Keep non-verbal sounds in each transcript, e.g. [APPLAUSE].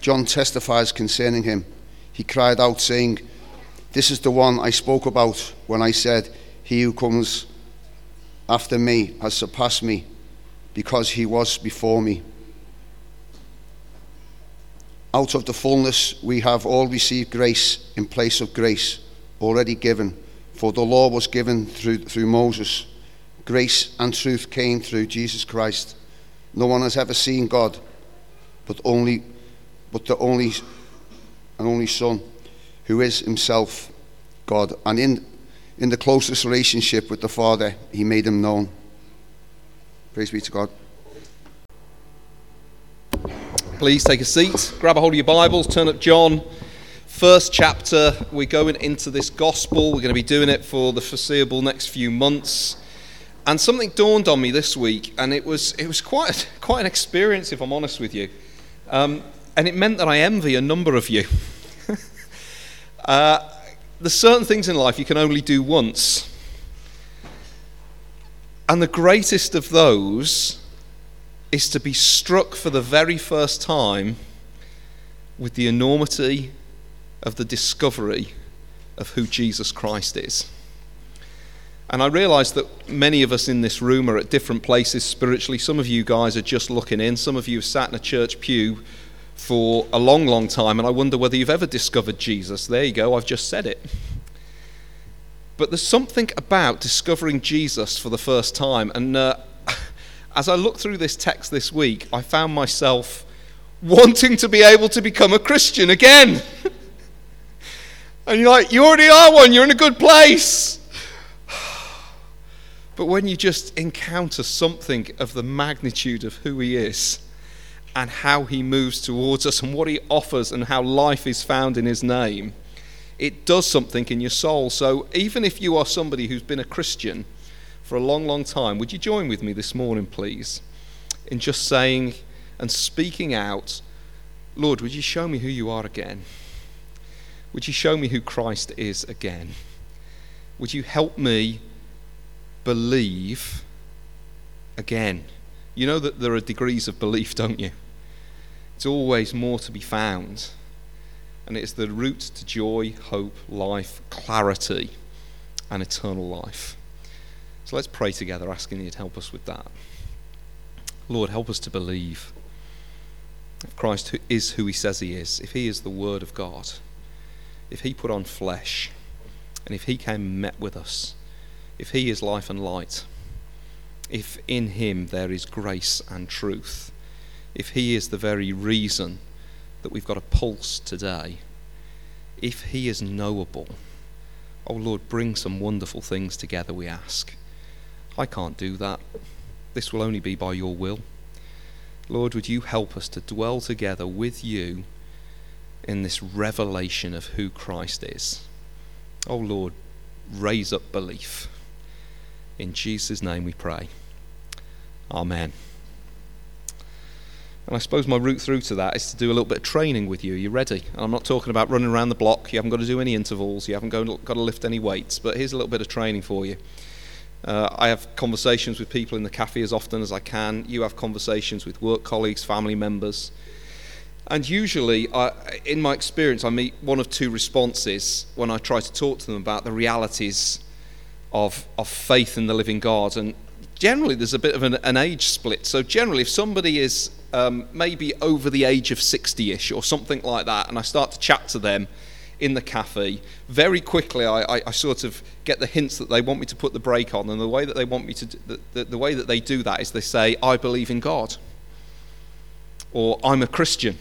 John testifies concerning him. He cried out, saying, this is the one I spoke about when I said, He who comes after me has surpassed me because he was before me. Out of the fullness we have all received grace in place of grace already given, for the law was given through, through Moses. Grace and truth came through Jesus Christ. No one has ever seen God, but only but the only and only Son who is himself God. And in, in the closest relationship with the Father, he made him known. Praise be to God. Please take a seat, grab a hold of your Bibles, turn up John, first chapter. We're going into this gospel. We're going to be doing it for the foreseeable next few months. And something dawned on me this week, and it was, it was quite, quite an experience, if I'm honest with you. Um, and it meant that I envy a number of you. [LAUGHS] Uh, there's certain things in life you can only do once. And the greatest of those is to be struck for the very first time with the enormity of the discovery of who Jesus Christ is. And I realize that many of us in this room are at different places spiritually. Some of you guys are just looking in, some of you have sat in a church pew for a long, long time, and I wonder whether you've ever discovered Jesus. There you go, I've just said it. But there's something about discovering Jesus for the first time, and uh, [LAUGHS] as I looked through this text this week, I found myself wanting to be able to become a Christian again. [LAUGHS] and you're like, you already are one, you're in a good place. [SIGHS] But when you just encounter something of the magnitude of who he is, and how he moves towards us and what he offers and how life is found in his name, it does something in your soul. So even if you are somebody who's been a Christian for a long, long time, would you join with me this morning, please, in just saying and speaking out, Lord, would you show me who you are again? Would you show me who Christ is again? Would you help me believe again? You know that there are degrees of belief, don't you? It's always more to be found. And it's the route to joy, hope, life, clarity, and eternal life. So let's pray together, asking you to help us with that. Lord, help us to believe. If Christ is who he says he is, if he is the Word of God, if he put on flesh, and if he came and met with us, if he is life and light, if in him there is grace and truth, if He is the very reason that we've got a pulse today, if He is knowable, oh Lord, bring some wonderful things together, we ask. I can't do that. This will only be by your will. Lord, would you help us to dwell together with you in this revelation of who Christ is? Oh Lord, raise up belief. In Jesus' name we pray. Amen. And I suppose my route through to that is to do a little bit of training with you. You're you ready? And I'm not talking about running around the block. You haven't got to do any intervals. You haven't got to lift any weights. But here's a little bit of training for you. Uh, I have conversations with people in the cafe as often as I can. You have conversations with work colleagues, family members. And usually, I, in my experience, I meet one of two responses when I try to talk to them about the realities of, of faith in the living God. And generally, there's a bit of an, an age split. So, generally, if somebody is um, maybe over the age of 60 ish or something like that, and I start to chat to them in the cafe, very quickly I, I, I, sort of get the hints that they want me to put the brake on, and the way that they want me to, the, the, the way that they do that is they say, I believe in God, or I'm a Christian.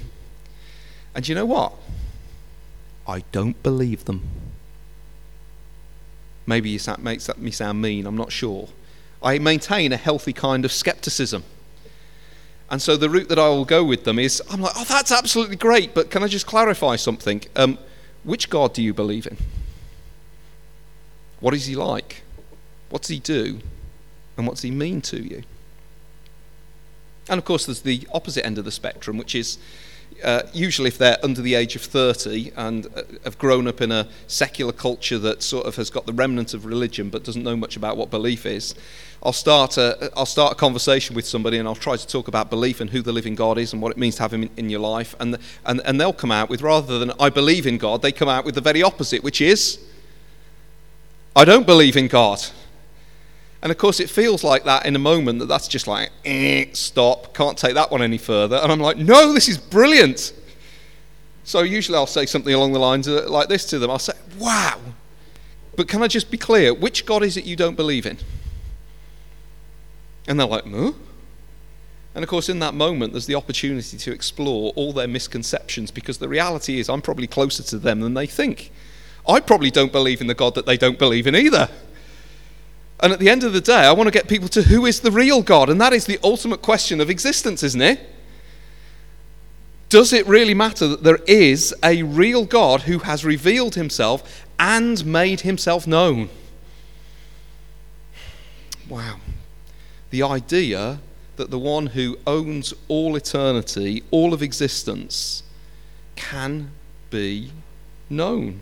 And you know what? I don't believe them. Maybe that makes me sound mean, I'm not sure. I maintain a healthy kind of skepticism. And so the route that I will go with them is I'm like, oh, that's absolutely great, but can I just clarify something? Um, which God do you believe in? What is he like? What does he do? And what does he mean to you? And of course, there's the opposite end of the spectrum, which is uh, usually if they're under the age of 30 and uh, have grown up in a secular culture that sort of has got the remnant of religion but doesn't know much about what belief is, I'll start a, I'll start a conversation with somebody and I'll try to talk about belief and who the living God is and what it means to have him in, in your life. And, and, and they'll come out with, rather than I believe in God, they come out with the very opposite, which is I don't believe in God. And of course, it feels like that in a moment that that's just like, eh, stop, can't take that one any further. And I'm like, no, this is brilliant. So usually I'll say something along the lines of, like this to them I'll say, wow. But can I just be clear? Which God is it you don't believe in? And they're like, huh? And of course, in that moment, there's the opportunity to explore all their misconceptions because the reality is I'm probably closer to them than they think. I probably don't believe in the God that they don't believe in either. And at the end of the day, I want to get people to who is the real God? And that is the ultimate question of existence, isn't it? Does it really matter that there is a real God who has revealed himself and made himself known? Wow the idea that the one who owns all eternity, all of existence, can be known.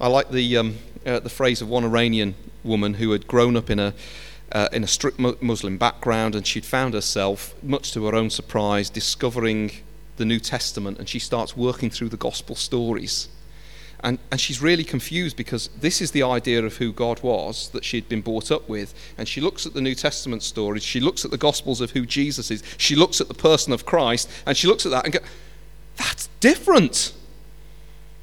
I like the, um, uh, the phrase of one Iranian woman who had grown up in a, uh, in a strict Muslim background and she'd found herself, much to her own surprise, discovering the New Testament and she starts working through the gospel stories. And, and she's really confused because this is the idea of who God was that she'd been brought up with. And she looks at the New Testament stories, she looks at the Gospels of who Jesus is, she looks at the person of Christ, and she looks at that and goes, That's different.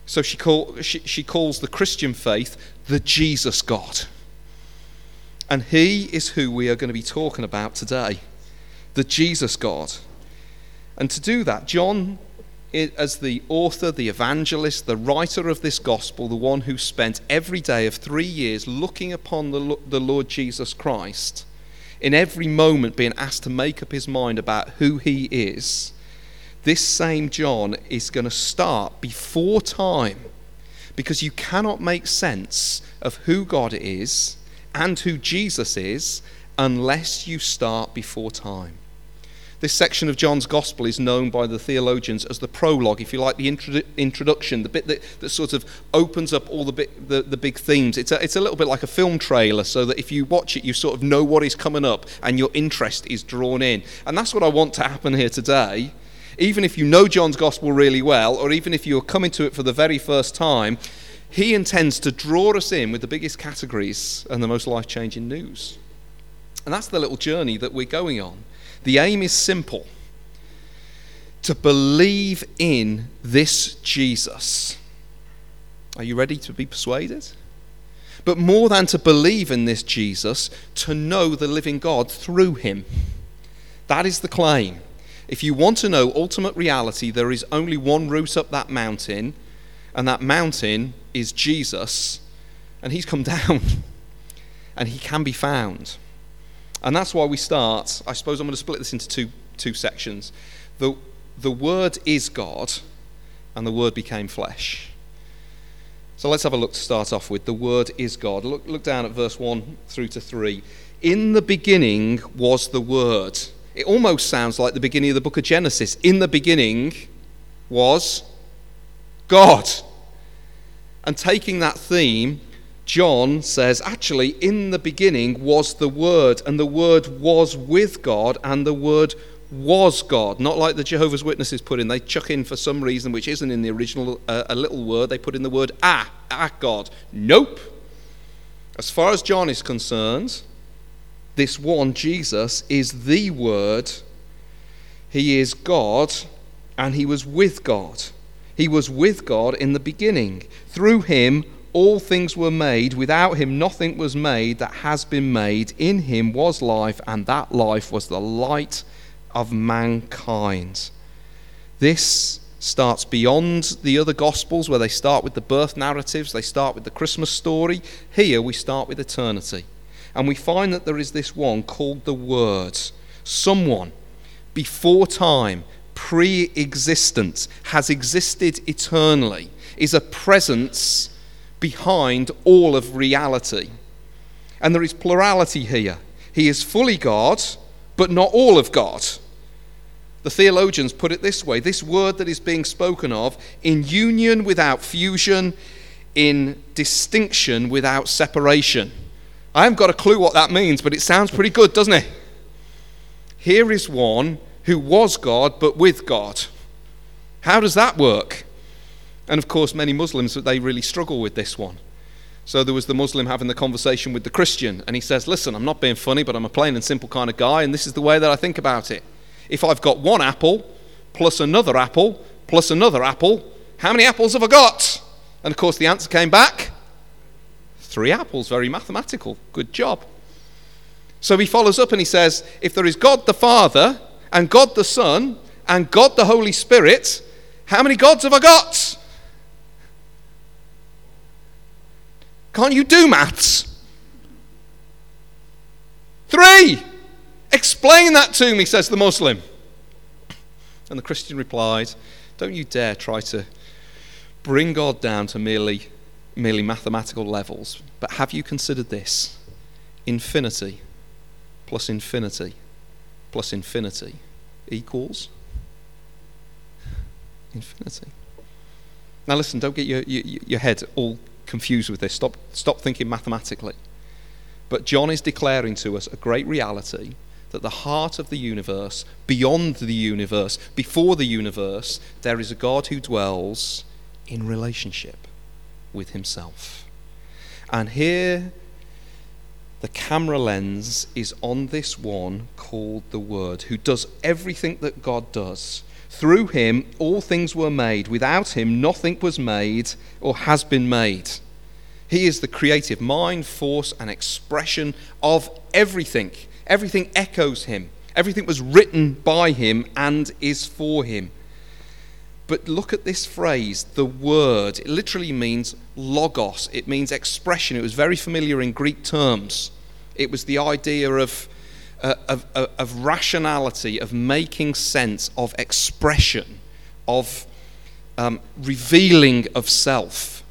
So she, call, she, she calls the Christian faith the Jesus God. And he is who we are going to be talking about today the Jesus God. And to do that, John as the author, the evangelist, the writer of this gospel, the one who spent every day of three years looking upon the, the Lord Jesus Christ, in every moment being asked to make up his mind about who he is, this same John is going to start before time because you cannot make sense of who God is and who Jesus is unless you start before time. This section of John's Gospel is known by the theologians as the prologue, if you like, the introdu- introduction, the bit that, that sort of opens up all the, bit, the, the big themes. It's a, it's a little bit like a film trailer, so that if you watch it, you sort of know what is coming up and your interest is drawn in. And that's what I want to happen here today. Even if you know John's Gospel really well, or even if you're coming to it for the very first time, he intends to draw us in with the biggest categories and the most life changing news. And that's the little journey that we're going on. The aim is simple to believe in this Jesus. Are you ready to be persuaded? But more than to believe in this Jesus, to know the living God through him. That is the claim. If you want to know ultimate reality, there is only one route up that mountain, and that mountain is Jesus. And he's come [LAUGHS] down, and he can be found. And that's why we start. I suppose I'm going to split this into two, two sections. The, the Word is God, and the Word became flesh. So let's have a look to start off with. The Word is God. Look, look down at verse 1 through to 3. In the beginning was the Word. It almost sounds like the beginning of the book of Genesis. In the beginning was God. And taking that theme, John says, actually, in the beginning was the Word, and the Word was with God, and the Word was God. Not like the Jehovah's Witnesses put in. They chuck in, for some reason, which isn't in the original, uh, a little word. They put in the word ah, ah, God. Nope. As far as John is concerned, this one, Jesus, is the Word. He is God, and He was with God. He was with God in the beginning. Through Him, all things were made. Without Him, nothing was made that has been made. In Him was life, and that life was the light of mankind. This starts beyond the other Gospels, where they start with the birth narratives, they start with the Christmas story. Here, we start with eternity. And we find that there is this one called the Word. Someone before time, pre existent, has existed eternally, is a presence behind all of reality. And there is plurality here. He is fully God, but not all of God. The theologians put it this way this word that is being spoken of, in union without fusion, in distinction without separation. I haven't got a clue what that means, but it sounds pretty good, doesn't it? Here is one who was God but with God. How does that work? And of course, many Muslims they really struggle with this one. So there was the Muslim having the conversation with the Christian, and he says, "Listen, I'm not being funny, but I'm a plain and simple kind of guy, and this is the way that I think about it. If I've got one apple plus another apple plus another apple, how many apples have I got?" And of course, the answer came back Three apples, very mathematical. Good job. So he follows up and he says, If there is God the Father, and God the Son, and God the Holy Spirit, how many gods have I got? Can't you do maths? Three! Explain that to me, says the Muslim. And the Christian replied, Don't you dare try to bring God down to merely merely mathematical levels, but have you considered this? Infinity plus infinity plus infinity equals infinity. Now, listen, don't get your, your, your head all confused with this. Stop, stop thinking mathematically. But John is declaring to us a great reality that the heart of the universe, beyond the universe, before the universe, there is a God who dwells in relationship with himself. And here, the camera lens is on this one called the Word, who does everything that God does. Through him, all things were made. Without him, nothing was made or has been made. He is the creative mind, force, and expression of everything. Everything echoes him. Everything was written by him and is for him. But look at this phrase, the word. It literally means logos, it means expression. It was very familiar in Greek terms. It was the idea of, uh, of, of, rationality, of making sense, of expression, of um, revealing of self.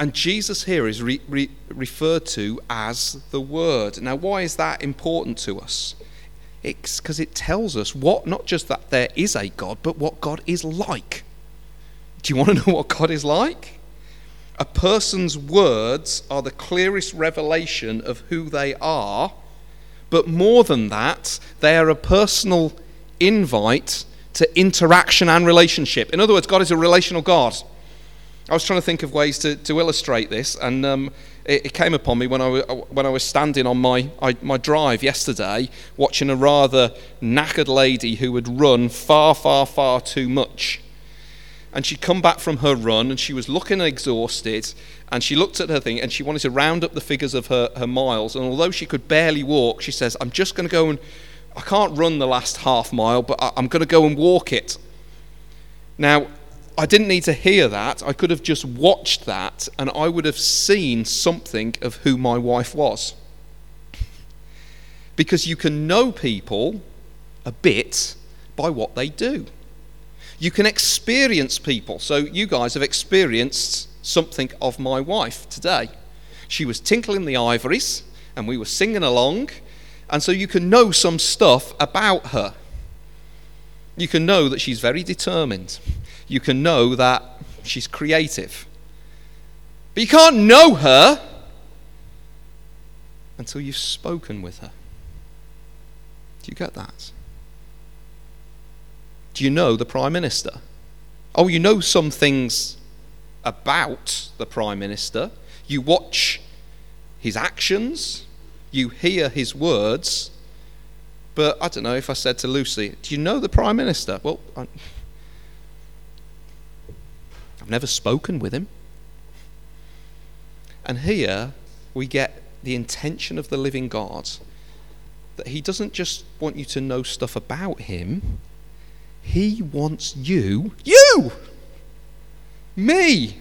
And Jesus here is re- re- referred to as the Word. Now, why is that important to us? It's because it tells us what, not just that there is a God, but what God is like. Do you want to know what God is like? A person's words are the clearest revelation of who they are, but more than that, they are a personal invite to interaction and relationship. In other words, God is a relational God. I was trying to think of ways to, to illustrate this, and um, it, it, came upon me when I, when I was standing on my, I, my drive yesterday, watching a rather knackered lady who had run far, far, far too much. And she'd come back from her run, and she was looking exhausted, and she looked at her thing, and she wanted to round up the figures of her, her miles. And although she could barely walk, she says, I'm just going to go and, I can't run the last half mile, but I, I'm going to go and walk it. Now, I didn't need to hear that. I could have just watched that and I would have seen something of who my wife was. Because you can know people a bit by what they do. You can experience people. So, you guys have experienced something of my wife today. She was tinkling the ivories and we were singing along And so you can know some stuff about her. You can know that she's very determined. You can know that she's creative. But you can't know her until you've spoken with her. Do you get that? Do you know the Prime Minister? Oh, you know some things about the Prime Minister. You watch his actions, you hear his words. But I don't know if I said to Lucy, Do you know the Prime Minister? Well, I, I've never spoken with him. And here we get the intention of the living God that he doesn't just want you to know stuff about him, he wants you, you, me,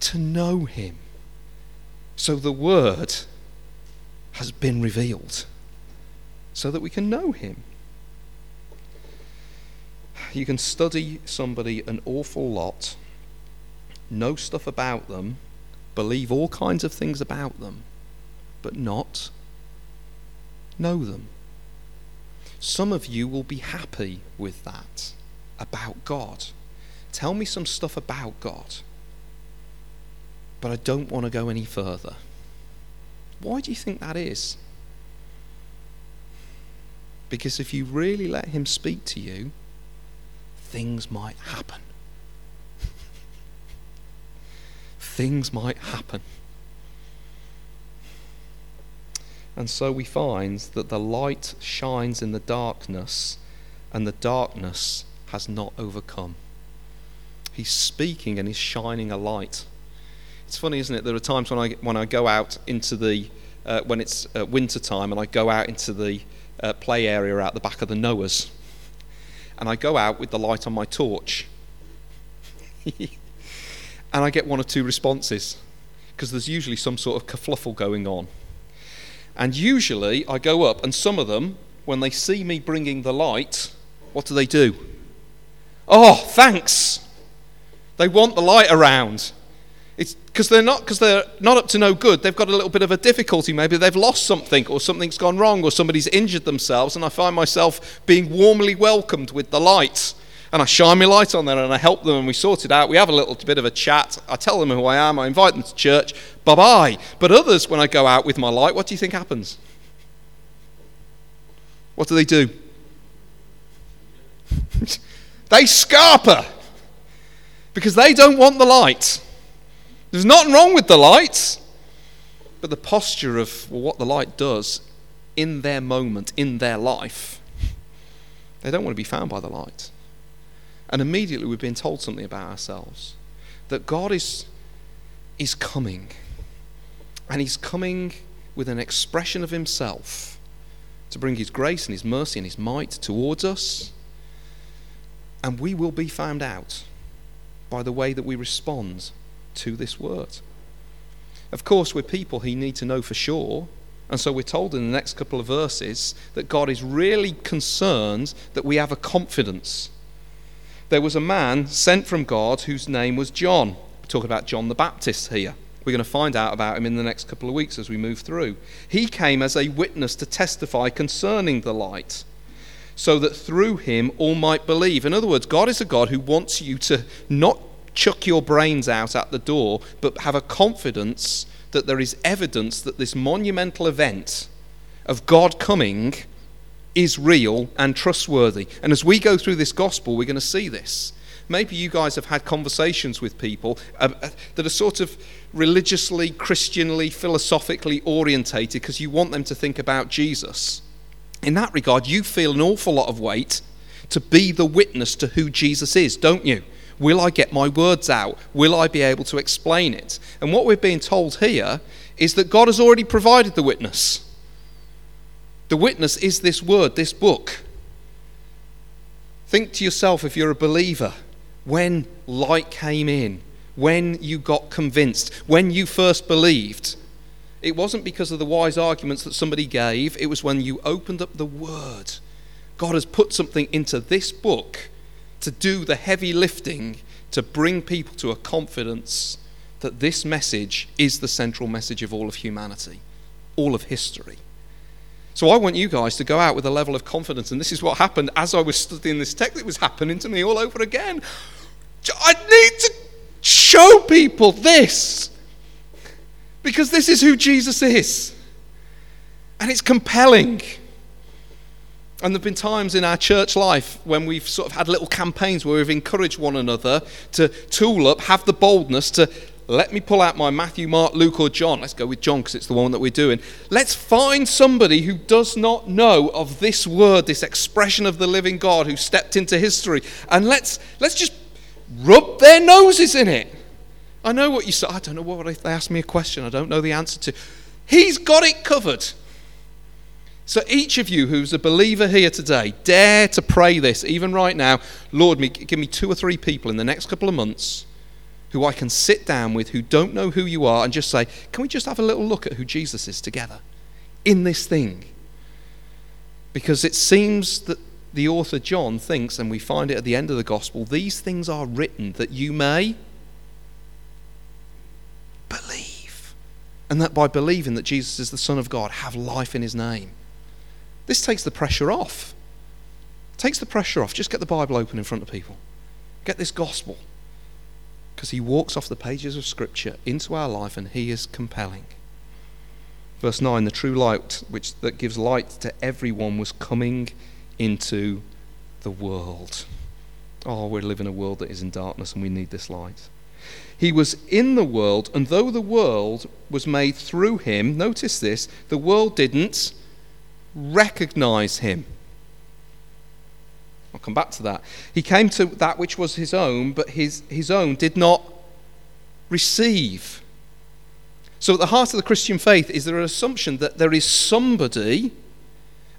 to know him. So the word has been revealed so that we can know him. You can study somebody an awful lot, know stuff about them, believe all kinds of things about them, but not know them. Some of you will be happy with that about God. Tell me some stuff about God. But I don't want to go any further. Why do you think that is? Because if you really let Him speak to you, things might happen. [LAUGHS] things might happen. And so we find that the light shines in the darkness, and the darkness has not overcome. He's speaking and he's shining a light. It's funny, isn't it? There are times when I, when I go out into the, uh, when it's uh, winter time, and I go out into the uh, play area out the back of the Noahs, and I go out with the light on my torch. [LAUGHS] and I get one or two responses, because there's usually some sort of kerfluffle going on. And usually I go up, and some of them, when they see me bringing the light, what do they do? Oh, thanks. They want the light around. It's because they're not because they're not up to no good. They've got a little bit of a difficulty. Maybe they've lost something, or something's gone wrong, or somebody's injured themselves, and I find myself being warmly welcomed with the light and I shine my light on them and I help them and we sort it out. We have a little bit of a chat. I tell them who I am. I invite them to church. Bye bye. But others, when I go out with my light, what do you think happens? What do they do? [LAUGHS] they scarper because they don't want the light. There's nothing wrong with the light, but the posture of what the light does in their moment, in their life, they don't want to be found by the light. And immediately we've been told something about ourselves that God is, is coming. And He's coming with an expression of Himself to bring His grace and His mercy and His might towards us. And we will be found out by the way that we respond to this word. Of course, we're people He need to know for sure. And so we're told in the next couple of verses that God is really concerned that we have a confidence there was a man sent from God whose name was John. We're talking about John the Baptist here. We're going to find out about him in the next couple of weeks as we move through. He came as a witness to testify concerning the light, so that through him all might believe. In other words, God is a God who wants you to not chuck your brains out at the door, but have a confidence that there is evidence that this monumental event of God coming is real and trustworthy. And as we go through this gospel, we're going to see this. Maybe you guys have had conversations with people uh, uh that are sort of religiously, Christianly, philosophically orientated because you want them to think about Jesus. In that regard, you feel an awful lot of weight to be the witness to who Jesus is, don't you? Will I get my words out? Will I be able to explain it? And what we're being told here is that God has already provided the witness. The witness is this word, this book. Think to yourself if you're a believer, when light came in, when you got convinced, when you first believed, it wasn't because of the wise arguments that somebody gave, it was when you opened up the word. God has put something into this book to do the heavy lifting to bring people to a confidence that this message is the central message of all of humanity, all of history. So I want you guys to go out with a level of confidence. And this is what happened as I was studying this text. It was happening to me all over again. I need to show people this. Because this is who Jesus is. And it's compelling. And there have been times in our church life when we've sort of had little campaigns where we've encouraged one another to tool up, have the boldness to let me pull out my Matthew, Mark, Luke, or John. Let's go with John because it's the one that we're doing. Let's find somebody who does not know of this word, this expression of the living God who stepped into history, and let's, let's just rub their noses in it. I know what you say. I don't know what if they ask me a question I don't know the answer to. He's got it covered. So, each of you who's a believer here today, dare to pray this, even right now. Lord, me, give me two or three people in the next couple of months who I can sit down with who don't know who you are and just say, Can we just have a little look at who Jesus is together in this thing? Because it seems that the author John thinks, and we find it at the end of the gospel, these things are written that you may believe. And that by believing that Jesus is the Son of God, have life in his name. This takes the pressure off. takes the pressure off. Just get the Bible open in front of people. Get this gospel because he walks off the pages of Scripture into our life and he is compelling. Verse 9 The true light which, that gives light to everyone was coming into the world. Oh, we live in a world that is in darkness and we need this light. He was in the world, and though the world was made through him, notice this, the world didn't recognize him. I'll come back to that. He came to that which was his own, but his, his own did not receive. So, at the heart of the Christian faith is there an assumption that there is somebody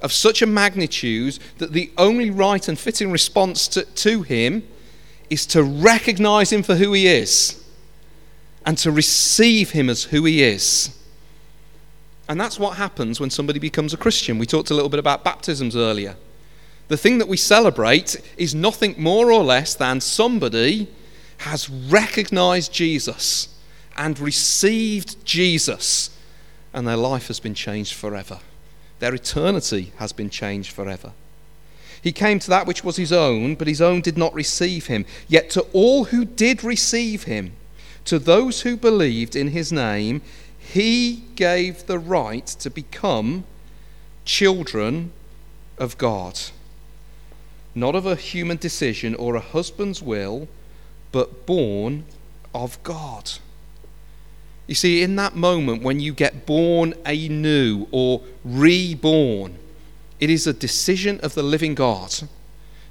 of such a magnitude that the only right and fitting response to, to him is to recognize him for who he is and to receive him as who he is. And that's what happens when somebody becomes a Christian. We talked a little bit about baptisms earlier. The thing that we celebrate is nothing more or less than somebody has recognized Jesus and received Jesus, and their life has been changed forever. Their eternity has been changed forever. He came to that which was his own, but his own did not receive him. Yet to all who did receive him, to those who believed in his name, he gave the right to become children of God not of a human decision or a husband's will, but born of God. You see, in that moment when you get born anew or reborn, it is a decision of the living God.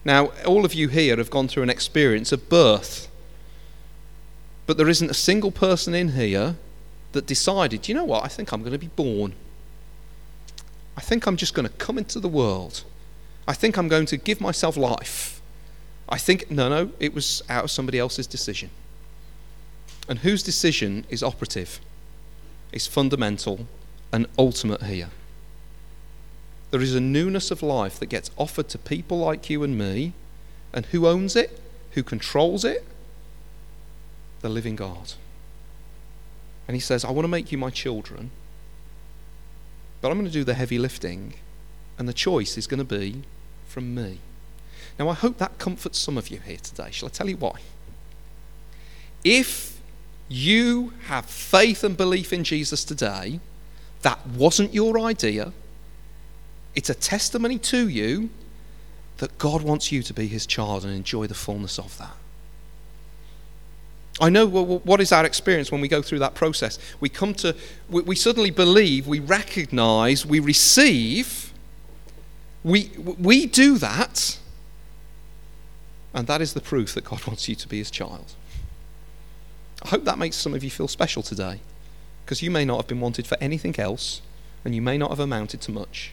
Now, all of you here have gone through an experience of birth, but there isn't a single person in here that decided, you know what, I think I'm going to be born. I think I'm just going to come into the world. I think I'm going to give myself life. I think, no, no, it was out of somebody else's decision. And whose decision is operative, is fundamental and ultimate here. There is a newness of life that gets offered to people like you and me, and who owns it? Who controls it? The living God. And he says, I want to make you my children, but I'm going to do the heavy lifting and the choice is going to be from me. Now, I hope that comforts some of you here today. Shall I tell you why? If you have faith and belief in Jesus today, that wasn't your idea. It's a testimony to you that God wants you to be his child and enjoy the fullness of that. I know what is our experience when we go through that process. We come to, we suddenly believe, we recognize, we receive we, we do that, and that is the proof that God wants you to be his child. I hope that makes some of you feel special today, because you may not have been wanted for anything else, and you may not have amounted to much.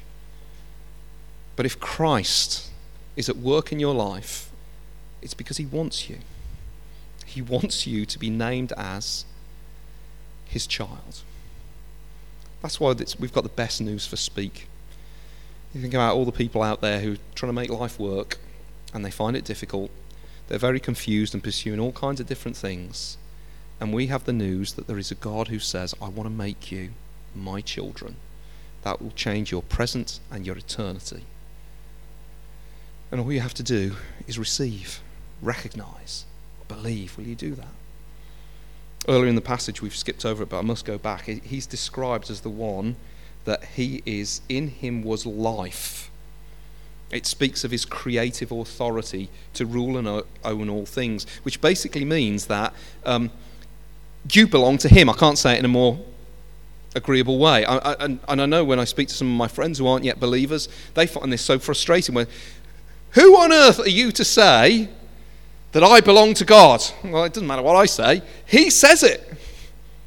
But if Christ is at work in your life, it's because he wants you. He wants you to be named as his child. That's why we've got the best news for Speak. You think about all the people out there who are trying to make life work and they find it difficult. They're very confused and pursuing all kinds of different things. And we have the news that there is a God who says, I want to make you my children. that will change your present and your eternity. And all you have to do is receive, recognize, believe. Will you do that? Earlier in the passage, we've skipped over it, but I must go back. He's described as the one that he is, in him was life. It speaks of his creative authority to rule and own all things, which basically means that um, you belong to him. I can't say it in a more agreeable way. I, I, and, and I know when I speak to some of my friends who aren't yet believers, they find this so frustrating. When, who on earth are you to say that I belong to God? Well, it doesn't matter what I say. He says it.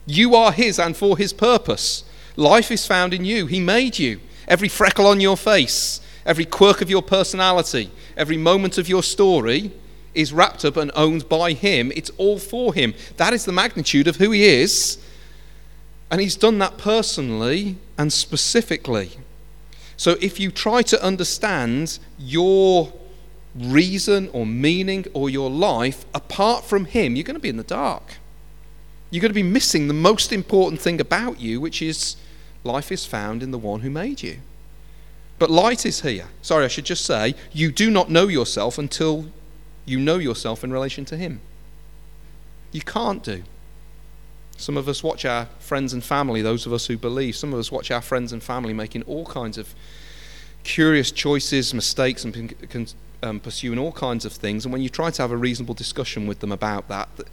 You are His and for His purpose. Life is found in you. He made you. Every freckle on your face, every quirk of your personality, every moment of your story is wrapped up and owned by Him. It's all for Him. That is the magnitude of who He is. And He's done that personally and specifically. So if you try to understand your reason or meaning or your life apart from Him, you're going to be in the dark. You're going to be missing the most important thing about you, which is life is found in the one who made you. But light is here. Sorry, I should just say, you do not know yourself until you know yourself in relation to Him. You can't do. Some of us watch our friends and family, those of us who believe, some of us watch our friends and family making all kinds of curious choices, mistakes, and um, pursuing all kinds of things. And when you try to have a reasonable discussion with them about that, that,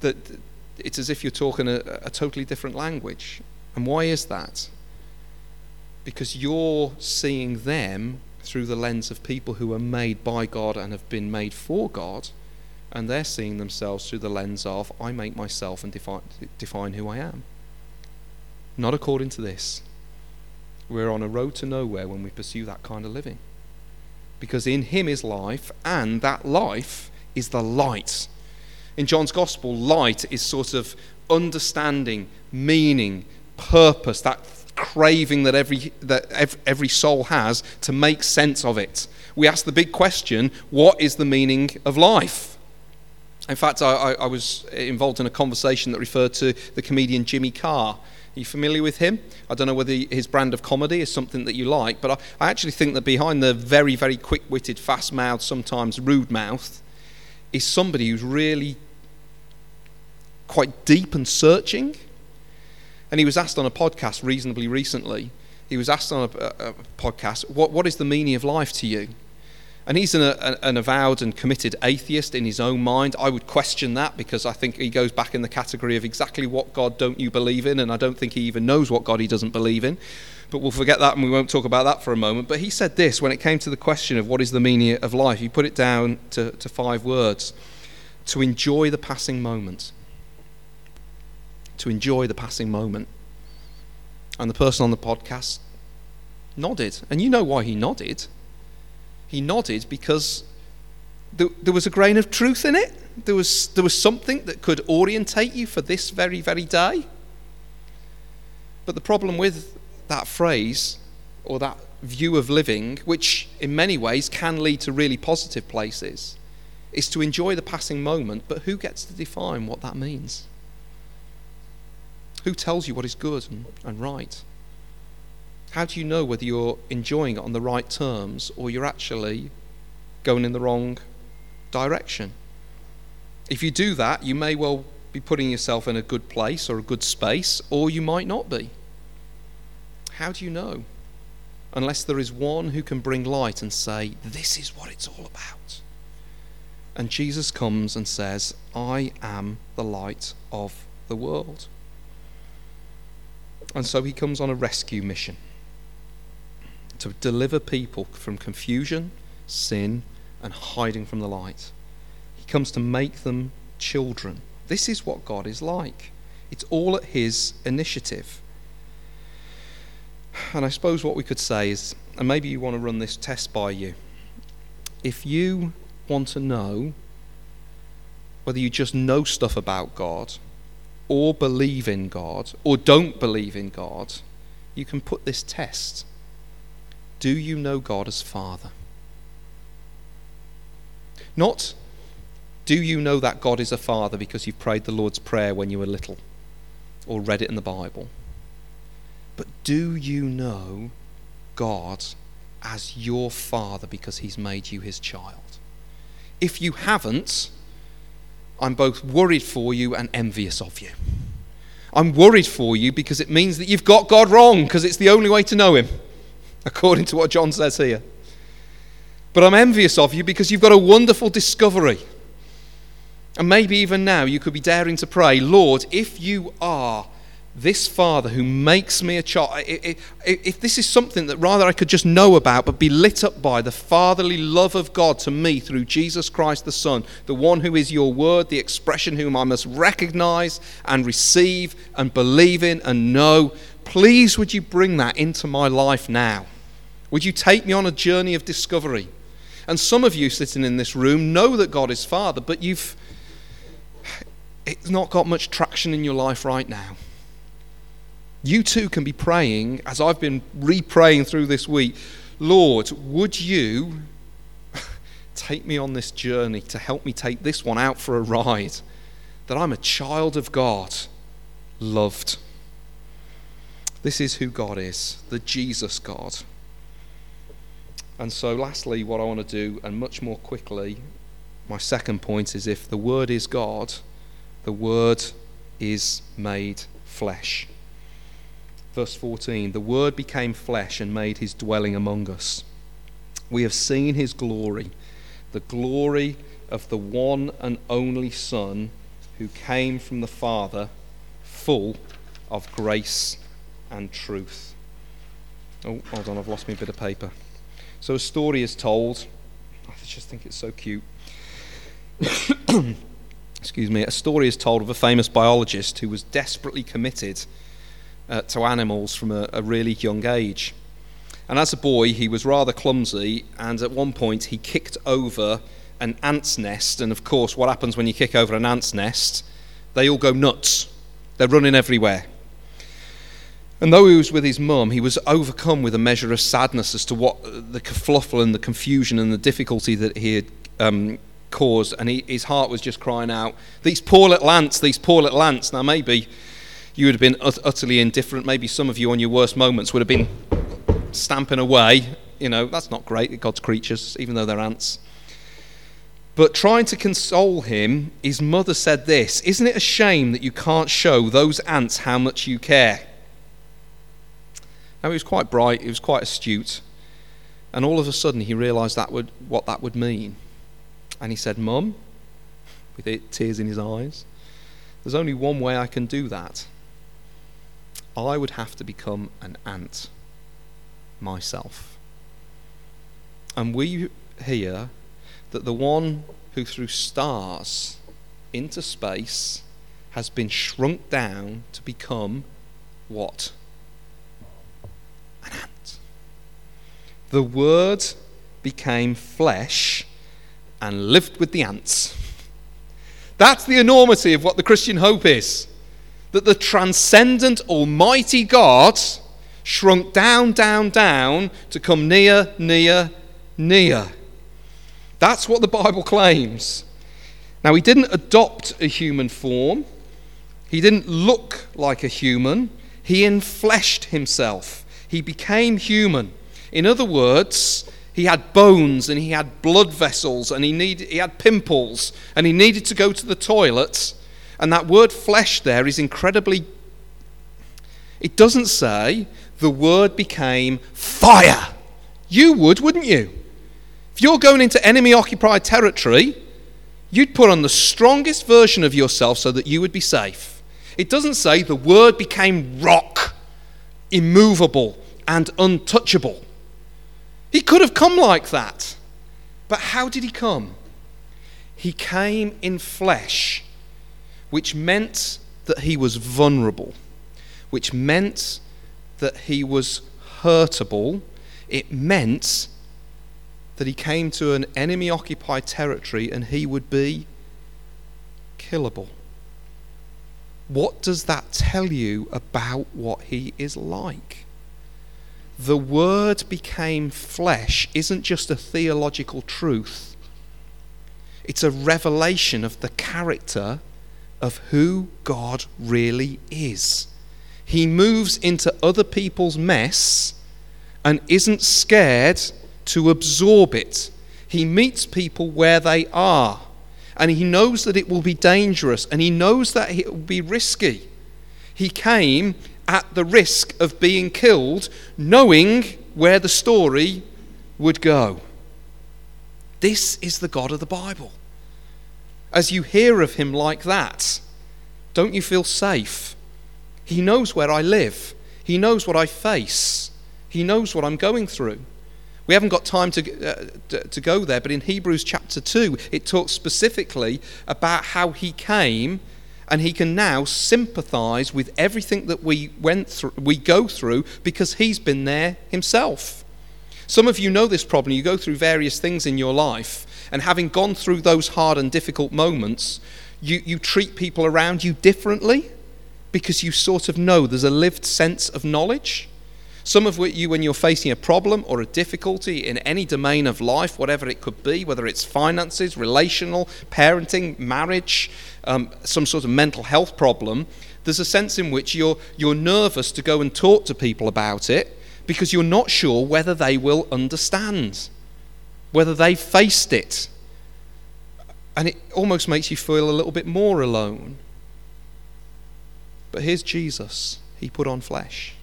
that it's as if you're talking a, a totally different language. And why is that? Because you're seeing them through the lens of people who are made by God and have been made for God and they're seeing themselves through the lens of, I make myself and define, define who I am. Not according to this. We're on a road to nowhere when we pursue that kind of living. Because in Him is life, and that life is the light. In John's Gospel, light is sort of understanding, meaning, purpose, that craving that every, that every soul has to make sense of it. We ask the big question what is the meaning of life? In fact, I, I, was involved in a conversation that referred to the comedian Jimmy Carr. Are you familiar with him? I don't know whether his brand of comedy is something that you like, but I, I actually think that behind the very, very quick witted, fast mouthed, sometimes rude mouth, is somebody who's really quite deep and searching. And he was asked on a podcast reasonably recently, he was asked on a, a, a podcast, what, what is the meaning of life to you? And he's an, an, avowed and committed atheist in his own mind. I would question that because I think he goes back in the category of exactly what God don't you believe in, and I don't think he even knows what God he doesn't believe in. But we'll forget that and we won't talk about that for a moment. But he said this when it came to the question of what is the meaning of life, he put it down to, to five words to enjoy the passing moment. To enjoy the passing moment. And the person on the podcast nodded. And you know why he nodded he nodded because there, there was a grain of truth in it. There was, there was something that could orientate you for this very, very day. But the problem with that phrase or that view of living, which in many ways can lead to really positive places, is to enjoy the passing moment, but who gets to define what that means? Who tells you what is good and, and right? how do you know whether you're enjoying it on the right terms or you're actually going in the wrong direction? If you do that, you may well be putting yourself in a good place or a good space, or you might not be. How do you know? Unless there is one who can bring light and say, This is what it's all about. And Jesus comes and says, I am the light of the world. And so he comes on a rescue mission to deliver people from confusion, sin, and hiding from the light. He comes to make them children. This is what God is like. It's all at His initiative. And I suppose what we could say is, and maybe you want to run this test by you. If you want to know whether you just know stuff about God, or believe in God, or don't believe in God, you can put this test do you know God as Father? Not, do you know that God is a Father because you've prayed the Lord's Prayer when you were little or read it in the Bible? But do you know God as your Father because He's made you His child? If you haven't, I'm both worried for you and envious of you. I'm worried for you because it means that you've got God wrong because it's the only way to know Him, [LAUGHS] according to what John says here. But I'm envious of you because you've got a wonderful discovery. And maybe even now you could be daring to pray, Lord, if you are this Father who makes me a child, if this is something that rather I could just know about but be lit up by the fatherly love of God to me through Jesus Christ the Son, the one who is your word, the expression whom I must recognize and receive and believe in and know, please would you bring that into my life now? Would you take me on a journey of discovery? And some of you sitting in this room know that God is Father, but you've it's not got much traction in your life right now you too can be praying, as I've been re praying through this week Lord, would you [LAUGHS] take me on this journey to help me take this one out for a ride? That I'm a child of God, loved. This is who God is, the Jesus God. And so, lastly, what I want to do, and much more quickly, my second point is if the Word is God, the Word is made flesh. Verse 14 The Word became flesh and made his dwelling among us. We have seen his glory, the glory of the one and only Son who came from the Father, full of grace and truth. Oh, hold on, I've lost me a bit of paper. So a story is told. I just think it's so cute. [COUGHS] Excuse me. A story is told of a famous biologist who was desperately committed uh, to animals from a, a really young age. And as a boy, he was rather clumsy, and at one point, he kicked over an ant's nest. And of course, what happens when you kick over an ant's nest? They all go nuts, they're running everywhere. And though he was with his mum, he was overcome with a measure of sadness as to what the kerfluffle and the confusion and the difficulty that he had um, caused. And he, his heart was just crying out, These poor little ants, these poor little ants. Now, maybe you would have been ut- utterly indifferent. Maybe some of you on your worst moments would have been stamping away. You know, that's not great, God's creatures, even though they're ants. But trying to console him, his mother said this Isn't it a shame that you can't show those ants how much you care? Now, he was quite bright, he was quite astute. And all of a sudden, he realized that would, what that would mean. And he said, Mum, with it, tears in his eyes, there's only one way I can do that. I would have to become an ant myself. And we hear that the one who threw stars into space has been shrunk down to become what? An ant. The Word became flesh and lived with the ants. That's the enormity of what the Christian hope is that the transcendent Almighty God shrunk down, down, down to come near, near, near. That's what the Bible claims. Now, he didn't adopt a human form, he didn't look like a human, he enfleshed himself. He became human. In other words, he had bones and he had blood vessels and he, need, he had pimples and he needed to go to the toilet and that word flesh there is incredibly. It doesn't say the word became fire. You would, wouldn't you? If you're going into enemy occupied territory, you'd put on the strongest version of yourself so that you would be safe. It doesn't say the word became rock, immovable, and untouchable. He could have come like that. But how did he come? He came in flesh which meant that he was vulnerable, which meant that he was hurtable. It meant that he came to an enemy occupied territory and he would be killable. What does that tell you about what he is like? The Word became flesh isn't just a theological truth, it's a revelation of the character of who God really is. He moves into other people's mess and isn't scared to absorb it. He meets people where they are. And he knows that it will be dangerous and he knows that it will be risky. He came at the risk of being killed, knowing where the story would go. This is the God of the Bible. As you hear of him like that, don't you feel safe? He knows where I live, he knows what I face, he knows what I'm going through. We haven't got time to, uh, to go there, but in Hebrews chapter 2, it talks specifically about how he came and he can now sympathize with everything that we went through we go through because he's been there himself some of you know this problem. You go through various things in your life and having gone through those hard and difficult moments you, you treat people around you differently because you sort of know there's a lived sense of knowledge. Some of you, when you're facing a problem or a difficulty in any domain of life, whatever it could be, whether it's finances, relational, parenting, marriage, um, some sort of mental health problem, there's a sense in which you're, you're nervous to go and talk to people about it because you're not sure whether they will understand, whether they've faced it. And it almost makes you feel a little bit more alone. But here's Jesus. He put on flesh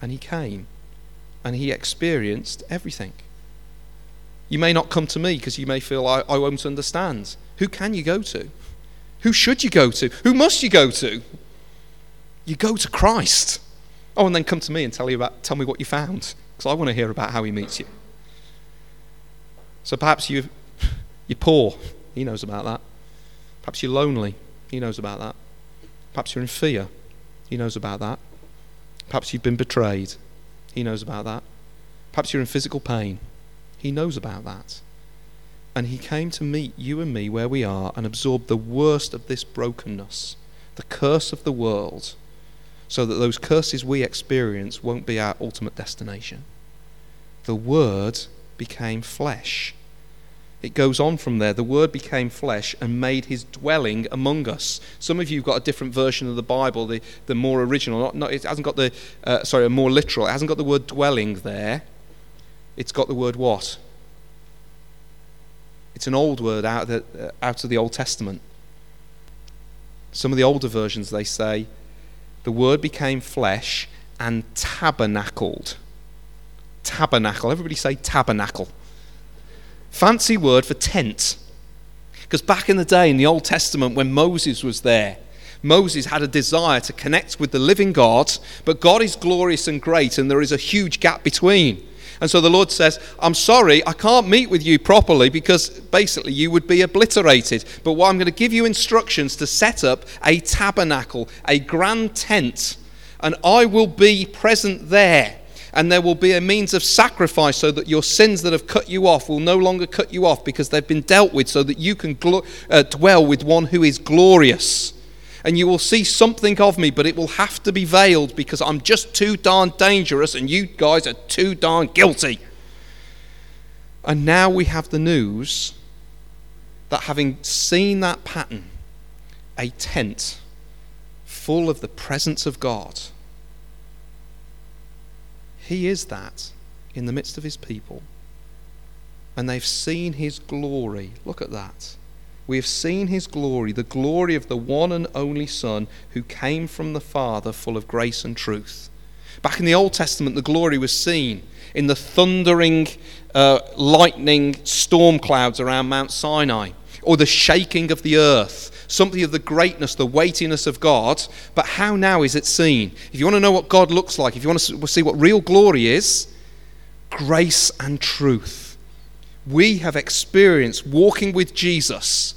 and he came and he experienced everything. You may not come to me because you may feel I, I won't understand. Who can you go to? Who should you go to? Who must you go to? You go to Christ. Oh, and then come to me and tell, you about, tell me what you found because I want to hear about how he meets you. So perhaps you, you're poor. He knows about that. Perhaps you're lonely. He knows about that. Perhaps you're in fear. He knows about that. Perhaps you've been betrayed. He knows about that. Perhaps you're in physical pain. He knows about that. And He came to meet you and me where we are and absorb the worst of this brokenness, the curse of the world, so that those curses we experience won't be our ultimate destination. The Word became flesh it goes on from there. The Word became flesh and made his dwelling among us. Some of you have got a different version of the Bible, the, the more original. Not, not, it hasn't got the, uh, sorry, a more literal. It hasn't got the word dwelling there. It's got the word what? It's an old word out of the, uh, out of the Old Testament. Some of the older versions, they say, the Word became flesh and tabernacled. Tabernacle. Everybody say tabernacle. Fancy word for tent. Because back in the day in the Old Testament, when Moses was there, Moses had a desire to connect with the living God, but God is glorious and great, and there is a huge gap between. And so the Lord says, I'm sorry, I can't meet with you properly because basically you would be obliterated. But what I'm going to give you instructions to set up a tabernacle, a grand tent, and I will be present there and there will be a means of sacrifice so that your sins that have cut you off will no longer cut you off because they've been dealt with, so that you can glo- uh, dwell with one who is glorious. And you will see something of me, but it will have to be veiled because I'm just too darn dangerous and you guys are too darn guilty. And now we have the news that having seen that pattern, a tent full of the presence of God he is that in the midst of his people. And they've seen his glory. Look at that. We have seen his glory, the glory of the one and only Son who came from the Father, full of grace and truth. Back in the Old Testament, the glory was seen in the thundering, uh, lightning storm clouds around Mount Sinai, or the shaking of the earth, something of the greatness, the weightiness of God, but how now is it seen? If you want to know what God looks like, if you want to see what real glory is, grace and truth. We have experienced walking with Jesus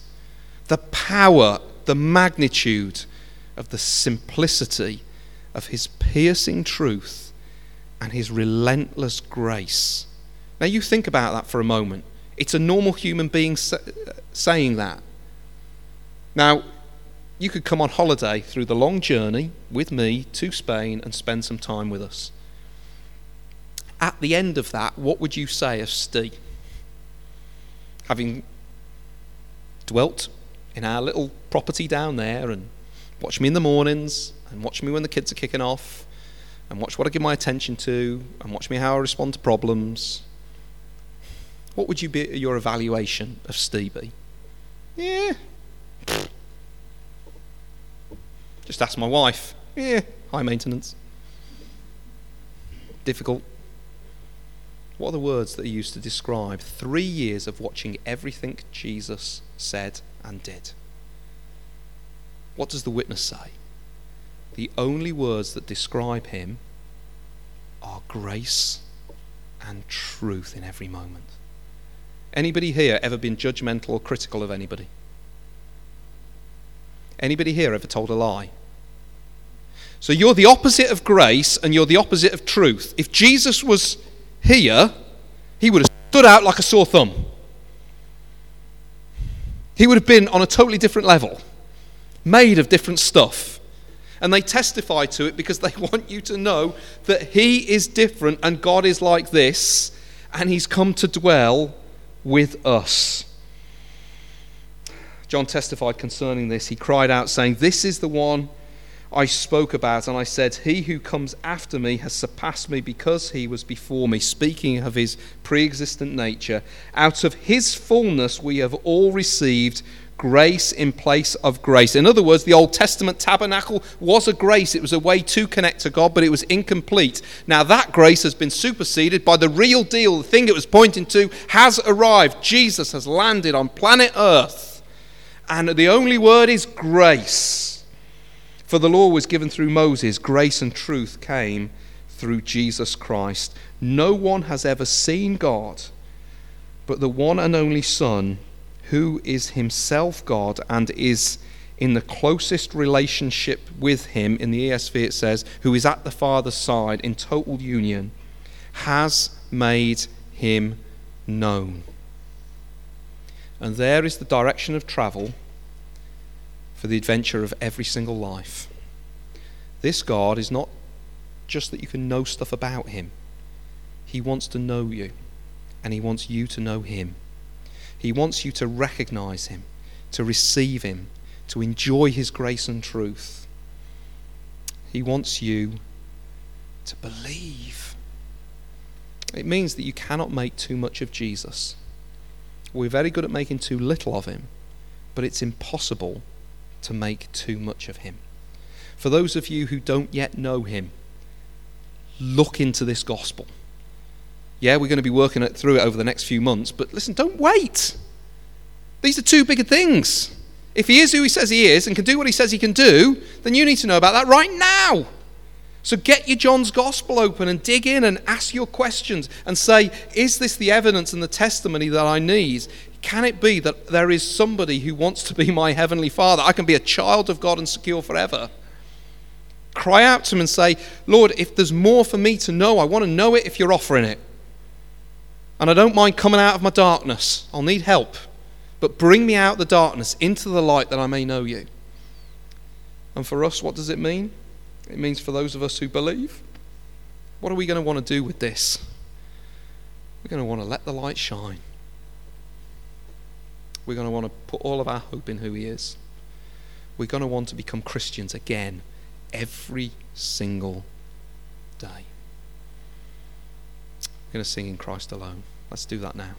the power, the magnitude of the simplicity of his piercing truth and his relentless grace. Now, you think about that for a moment. It's a normal human being saying that. Now, you could come on holiday through the long journey with me to Spain and spend some time with us. At the end of that, what would you say of Steve? Having dwelt in our little property down there and watch me in the mornings, and watch me when the kids are kicking off, and watch what I give my attention to, and watch me how I respond to problems. What would you be your evaluation of Stevie? Yeah. Just ask my wife. Yeah, high maintenance. Difficult. What are the words that he used to describe three years of watching everything Jesus said and did? What does the witness say? The only words that describe him are grace and truth in every moment. Anybody here ever been judgmental or critical of anybody? Anybody here ever told a lie? So you're the opposite of grace and you're the opposite of truth. If Jesus was here, he would have stood out like a sore thumb. He would have been on a totally different level, made of different stuff. And they testify to it because they [LAUGHS] want you to know that he is different and God is like this, and he's come to dwell with us. John testified concerning this. He cried out, saying, This is the one I spoke about, and I said, He who comes after me has surpassed me because he was before me, speaking of his pre existent nature. Out of his fullness we have all received grace in place of grace. In other words, the Old Testament tabernacle was a grace. It was a way to connect to God, but it was incomplete. Now, that grace has been superseded by the real deal. The thing it was pointing to has arrived. Jesus has landed on planet Earth. And the only word is grace. For the law was given through Moses, grace and truth came through Jesus Christ. No one has ever seen God, but the one and only Son, who is himself God and is in the closest relationship with him, in the ESV it says, who is at the Father's side in total union, has made him known. And there is the direction of travel for the adventure of every single life. This God is not just that you can know stuff about Him, He wants to know you, and He wants you to know Him. He wants you to recognize Him, to receive Him, to enjoy His grace and truth. He wants you to believe. It means that you cannot make too much of Jesus. We're very good at making too little of Him, but it's impossible to make too much of him. For those of you who don't yet know him, look into this gospel. Yeah, we're going to be working it through it over the next few months, but listen, don't wait. These are two bigger things. If he is who he says he is and can do what he says he can do, then you need to know about that right now. So get your John's Gospel open and dig in and ask your questions and say, is this the evidence and the testimony that I need? Can it be that there is somebody who wants to be [LAUGHS] my heavenly Father? I can be a child of God and secure forever. Cry out to him and say, Lord, if there's more for me to know, I want to know it if you're offering it. And I don't mind coming out of my darkness. I'll need help. But bring me out the darkness into the light that I may know you. And for us, what does it mean? It means for those of us who believe, what are we going to want to do with this? We're going to want to let the light shine. We're going to want to put all of our hope in who He is. We're going to want to become Christians again every single day. We're going to sing in Christ alone. Let's do that now.